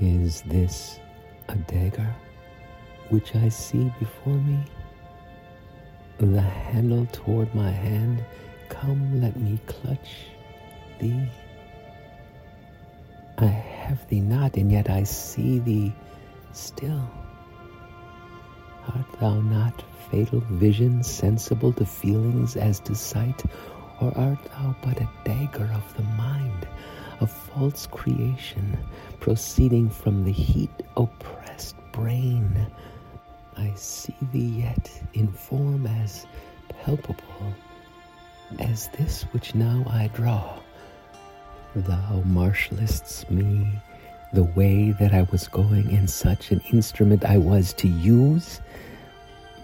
Is this a dagger which I see before me? The handle toward my hand, come let me clutch thee. I have thee not, and yet I see thee still. Art thou not fatal vision, sensible to feelings as to sight, or art thou but a dagger of the mind, false creation, proceeding from the heat oppressed brain? I see thee yet in form as palpable as this which now I draw. Thou marshallest me the way that I was going, and such an instrument I was to use.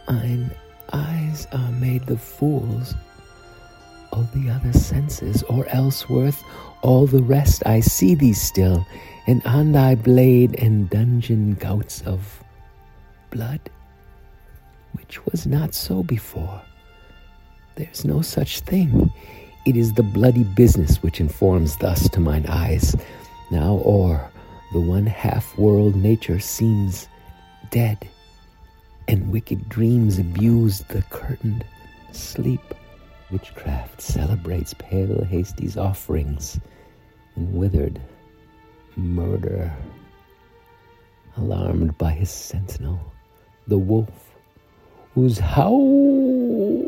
Mine eyes are made the fools of the other senses, or else worth all the rest. I see thee still, and on thy blade and dudgeon gouts of blood, which was not so before. There's no such thing. It is the bloody business which informs thus to mine eyes. Now o'er the one half world nature seems dead, and wicked dreams abuse the curtained sleep. Witchcraft celebrates pale Hasty's offerings, and withered murder. Alarmed by his sentinel, the wolf, whose howl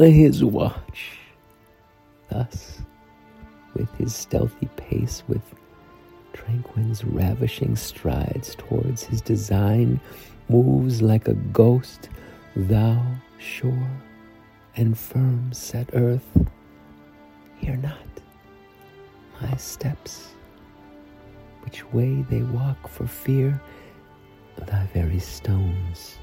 his watch. Thus, with his stealthy pace, with Tarquin's ravishing strides towards his design, moves like a ghost, thou, sure and firm set earth, hear not my steps, which way they walk for fear thy very stones.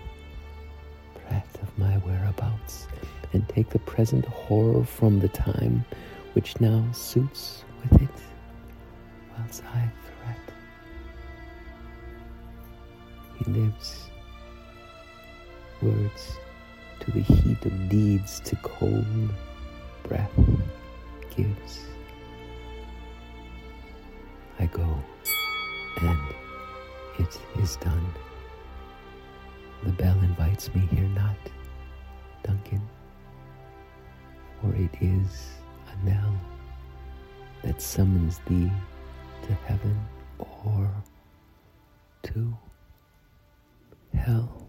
Breath of my whereabouts, and take the present horror from the time which now suits with it, whilst I threat. He lives, words to the heat of deeds, to cold breath gives. I go, and it is done. The bell invites me here not, Duncan, for it is a knell that summons thee to heaven or to hell.